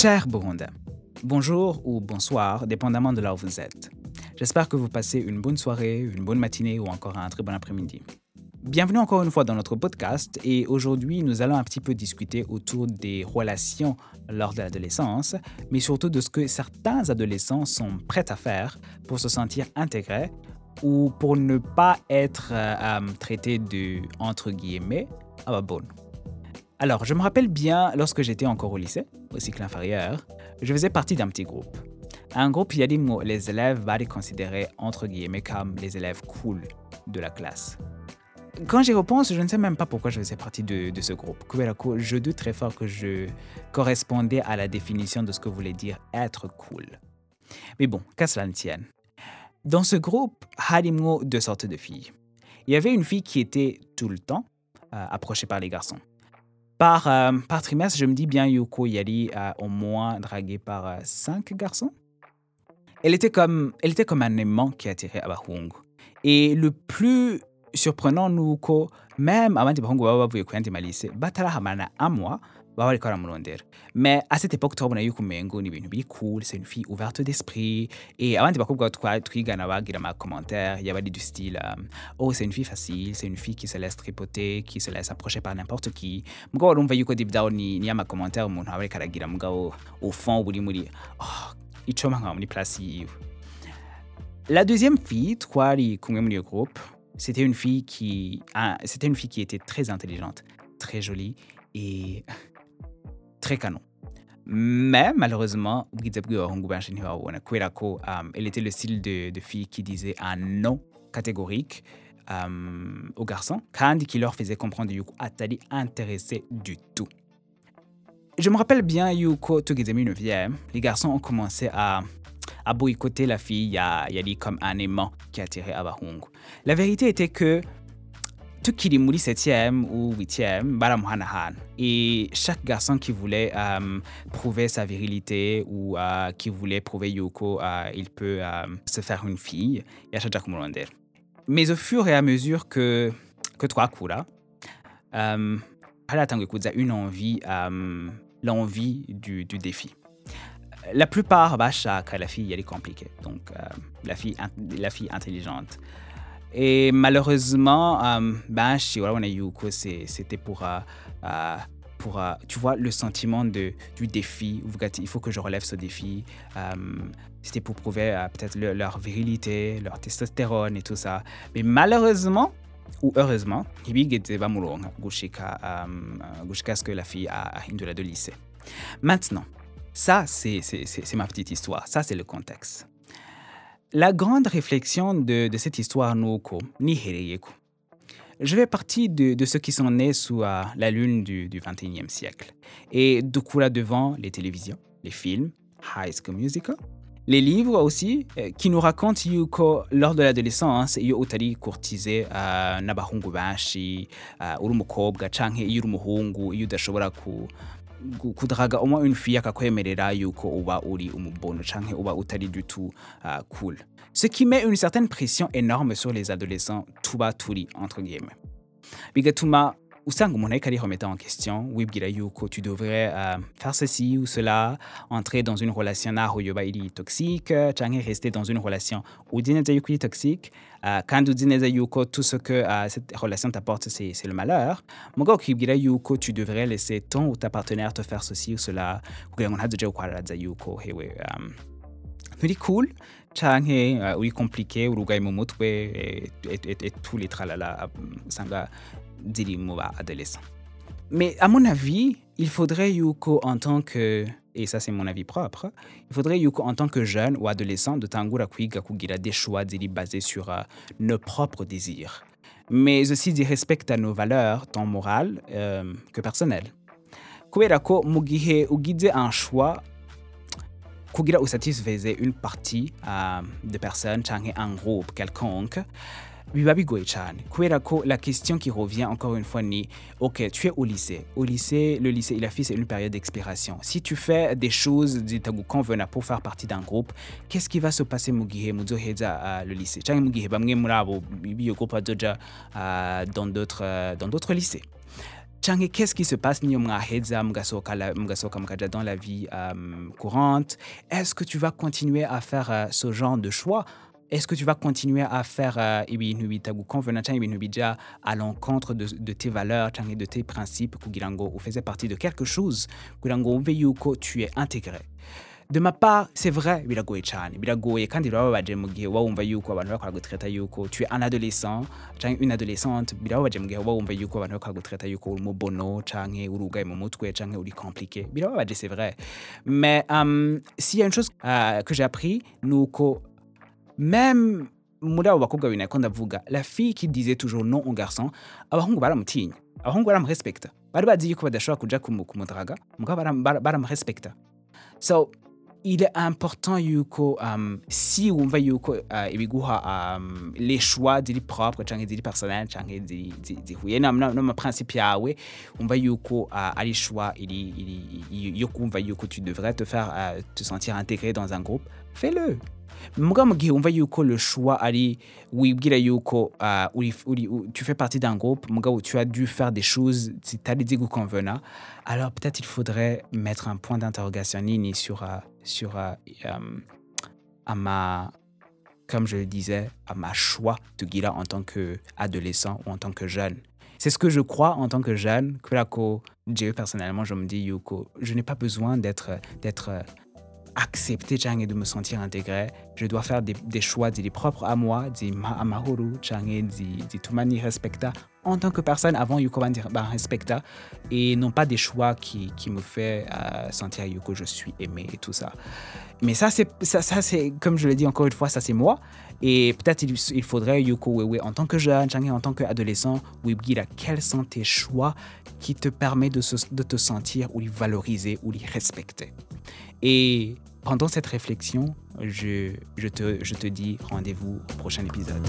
Chers Burundais, bonjour ou bonsoir, dépendamment de là où vous êtes. J'espère que vous passez une bonne soirée, une bonne matinée ou encore un très bon après-midi. Bienvenue encore une fois dans notre podcast et aujourd'hui nous allons un petit peu discuter autour des relations lors de l'adolescence, mais surtout de ce que certains adolescents sont prêts à faire pour se sentir intégrés ou pour ne pas être euh, euh, traités de entre guillemets à la bonne. Alors, je me rappelle bien lorsque j'étais encore au lycée, au cycle inférieur, je faisais partie d'un petit groupe. Un groupe, il y a des mots, les élèves vont les considérer entre guillemets comme les élèves cool de la classe. Quand j'y repense, je ne sais même pas pourquoi je faisais partie de, ce groupe. Je doute très fort que je correspondais à la définition de ce que voulait dire être cool. Mais bon, qu'à cela ne tienne. Dans ce groupe, harimo deux sortes de filles. Il y avait une fille qui était tout le temps euh, approchée par les garçons. Par, euh, par trimestre, je me dis bien Yuko Yari a au moins dragué par euh, cinq garçons. Elle était comme, elle était comme un aimant qui attirait Abahungu. Et le plus surprenant nous même abandi bahungu baba yandi malise batarahamana un mois baba bariko baramurondera mais à cette époque turabona yuko umengo ni ibintu biri cool c'est une fille ouverte d'esprit. Et abandi bakobwa twigana bagira ama commentaires yaba ari du style um, oh c'est une fille facile c'est une fille qui se laisse tripoter qui se laisse approcher par n'importe qui. Mugabo urumva yuko deep down ni, ni ama commentaires umuntu aba ariko aragira mugabo au fond buri muri oh, icoma nkaba muri place yiwe. La deuxième fille twari kumwe muri iyo groupe c'était une fille qui, ah, c'était une fille qui était très intelligente, très jolie et très canon. Mais malheureusement, elle était le style de, fille qui disait un non catégorique euh, aux garçons, kandi qui leur faisait comprendre Yuko Atali intéressé du tout. Je me rappelle bien Yuko Togezemi 9e, les garçons ont commencé à à boycotter la fille, il y a, y a dit comme un aimant qui attirait Abahungu. La vérité était que qui est 7e ou 8e, baramuhanahan. Et chaque garçon qui voulait euh, prouver sa virilité ou euh, qui voulait prouver Yoko, euh, il peut euh, se faire une fille, il y a chaque Mais au fur et à mesure que, que trois coups là, euh, une envie, l'envie du, défi. La plupart bashaka la fille elle est compliquée. Donc la fille la fille intelligente et malheureusement euh, ben yuko c'était pour euh, euh, pour tu vois le sentiment de du défi il faut que je relève ce défi c'était pour prouver peut-être leur virilité leur testostérone et tout ça mais malheureusement ou heureusement ntibigeze bamuronka gushika gushika ce que la fille a ahindura de lycée maintenant ça, c'est ma petite histoire. Ça, c'est le contexte. La grande réflexion de, cette histoire, Nuko, ni Je fais partie de, ceux qui sont nés sous uh, la lune du, du 21e siècle. Et du coup, là devant les télévisions, les films, High School Musical, les livres aussi, euh, qui nous racontent yuko lors de l'adolescence, iyo utari courtisé uh, n'abahungu benshi, uri umukobwa canke iyo uri kudraga au moins une fille akakwemerera yuko uba uri umubono canke uba utari du tout uh, cool. Ce qui met une certaine pression énorme sur les adolescents tuba turi entre guillemets. Bigatuma usanga umuntu ariko arihometa en question wibwira yuko tu devrais euh, faire ceci ou cela entrer dans une relation naho yoba iri toxique. Canke rester dans une relation uzi neza yuko iri toxique. Uh, kandi uzi neza yuko tout ce que uh, cette relation t'apporte c'est, le malheur. Mugabo ukibwira yuko tu devrais laisser ton ou ta partenaire te faire ceci ou cela. Kugira ngo ntazoje gukwaraza yuko hewe um, nturi cool. Canke uh, compliqué urugaye mu mutwe et, et, et, et tous les tralala usanga ba adolescents mais à mon avis il faudrait yuko en tant que et ça c'est mon avis propre, il faudrait yuko en tant que jeune ou adolescent de tangura kwiga kugira des choix basés sur uh, nos propres désirs, mais aussi du respect à nos valeurs tant morales euh, que personnelles. Kubera ko mu ugize un choix kugira usatisfaise une partie uh, de personnes un groupe quelconque, biba bigoye cyane kubera ko la question qui revient encore une fois ni ok tu es au lycée. Au lycée le lycée il a fait une période d'expiration. Si tu fais des choses zitagukonvena pour faire partie d'un groupe qu'est-ce qui va se passer mu gihe muzoheza le lycée? Canke mu gihe bamwe muri abo biyo groupe bazoja dans d'autres dans d'autres lycées. Canke qu'est-ce qui se passe niyo mwaheza mugasohoka la- mugasohoka mukaja dans la vie euh, courante? Est-ce que tu vas continuer à faire euh, ce genre de choix est-ce que tu vas continuer à faire euh, ibintu bitagukonvena canke ibintu bija à l'encontre de, de tes valeurs de tes principes kugira ngo ufeze partie de quelque chose? Kugira ngo wumve yuko tu es intégré. De ma part c'est vrai biragoye cyane biragoye kandi birababaje mu gihe uba wumva yuko abantu bakora gutreta yuko. Tu es un adolescent canke une adolescente. Birababaje mu gihe uba wumva yuko abantu bakora gutreta yuko uri umubono canke uri ugaye mu mutwe canke uri compliqué. Birababaje c'est vrai. Mais um, s'il y a une chose euh, que j'ai appris ni uko même muri abo bakobwa ndavuga la fille qui disait toujours non au garçon abahungu baramutinya abahungu baramurespekta. Bari bazi yuko badashobora kuja kumu- kumudraga mugabo so il est important yuko um, si wumva yuko uh, ibiguha um, les choix ziri propre ziri personnel uh, choix yo kumva uh, sentir un fais-le muga mu gihe wumva yuko le choix ari wibwira yuko u- tu fais partie d'un groupe mugabo tu as dû faire des choses zitari zigukonvena alors peut-être il faudrait mettre un point d'interrogation nini sur, euh, sur euh, à ma, comme je le disais, à ma choix de guida en tant qu'adolescent ou en tant que jeune. C'est ce que je crois en tant que jeune. jewe personnellement, je me dis yuko, je n'ai pas besoin d'être euh, accepté canke de me sentir intégré. Je dois faire des, des choix ziri propres à moi, zimpa amahoro canke zi- zituma nirespecta en tant que personne avant yuko bandi respecta et non pas des choix qui, qui me fait euh, sentir yuko je suis aimé et tout ça. Mais ça, c'est, ça, ça, c'est, comme je l'ai dit encore une fois, ça c'est moi. Et peut-être il, faudrait, Yuko Wewe, en tant que jeune, Changi, en tant qu'adolescent, Wibgira, quels sont tes choix qui te permettent de, de te sentir ou les valoriser ou les respecter? Et pendant cette réflexion, je, te dis rendez-vous au prochain épisode.